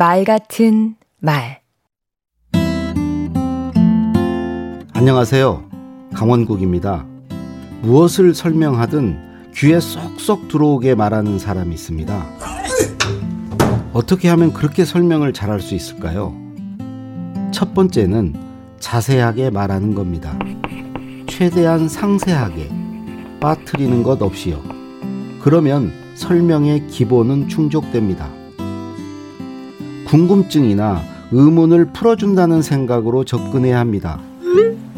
말 같은 말 안녕하세요. 강원국입니다. 무엇을 설명하든 귀에 쏙쏙 들어오게 말하는 사람이 있습니다. 어떻게 하면 그렇게 설명을 잘할 수 있을까요? 첫 번째는 자세하게 말하는 겁니다. 최대한 상세하게 빠뜨리는 것 없이요. 그러면 설명의 기본은 충족됩니다. 궁금증이나 의문을 풀어준다는 생각으로 접근해야 합니다.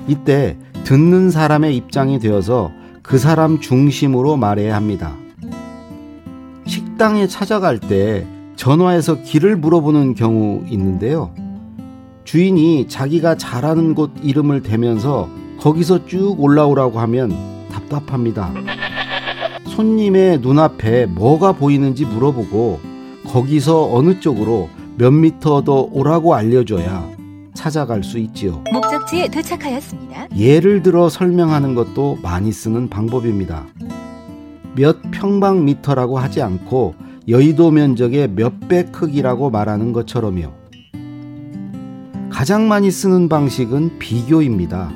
이때 듣는 사람의 입장이 되어서 그 사람 중심으로 말해야 합니다. 식당에 찾아갈 때 전화해서 길을 물어보는 경우 있는데요. 주인이 자기가 잘하는 곳 이름을 대면서 거기서 쭉 올라오라고 하면 답답합니다. 손님의 눈앞에 뭐가 보이는지 물어보고 거기서 어느 쪽으로 몇 미터 더 오라고 알려줘야 찾아갈 수 있지요. 목적지에 도착하였습니다. 예를 들어 설명하는 것도 많이 쓰는 방법입니다. 몇 평방미터라고 하지 않고 여의도 면적의 몇 배 크기라고 말하는 것처럼요. 가장 많이 쓰는 방식은 비교입니다.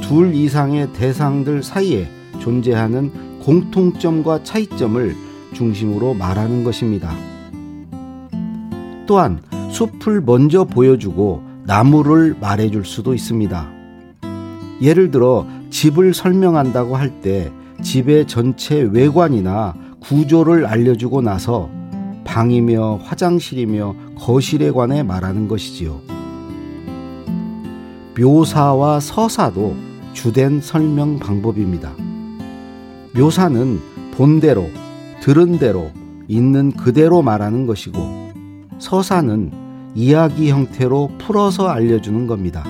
둘 이상의 대상들 사이에 존재하는 공통점과 차이점을 중심으로 말하는 것입니다. 또한 숲을 먼저 보여주고 나무를 말해줄 수도 있습니다. 예를 들어 집을 설명한다고 할 때 집의 전체 외관이나 구조를 알려주고 나서 방이며 화장실이며 거실에 관해 말하는 것이지요. 묘사와 서사도 주된 설명 방법입니다. 묘사는 본대로, 들은 대로, 있는 그대로 말하는 것이고, 서사는 이야기 형태로 풀어서 알려주는 겁니다.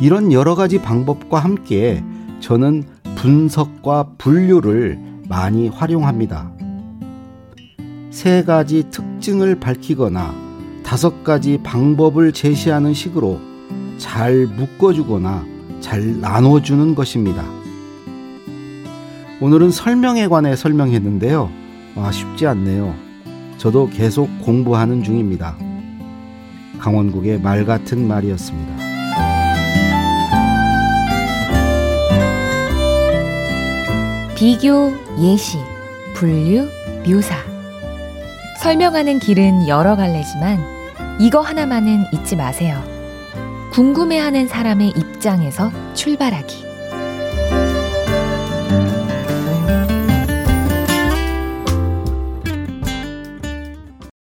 이런 여러 가지 방법과 함께 저는 분석과 분류를 많이 활용합니다. 세 가지 특징을 밝히거나 다섯 가지 방법을 제시하는 식으로 잘 묶어주거나 잘 나눠주는 것입니다. 오늘은 설명에 관해 설명했는데요. 아, 쉽지 않네요. 저도 계속 공부하는 중입니다. 강원국의 말 같은 말이었습니다. 비교, 예시, 분류, 묘사. 설명하는 길은 여러 갈래지만 이거 하나만은 잊지 마세요. 궁금해하는 사람의 입장에서 출발하기.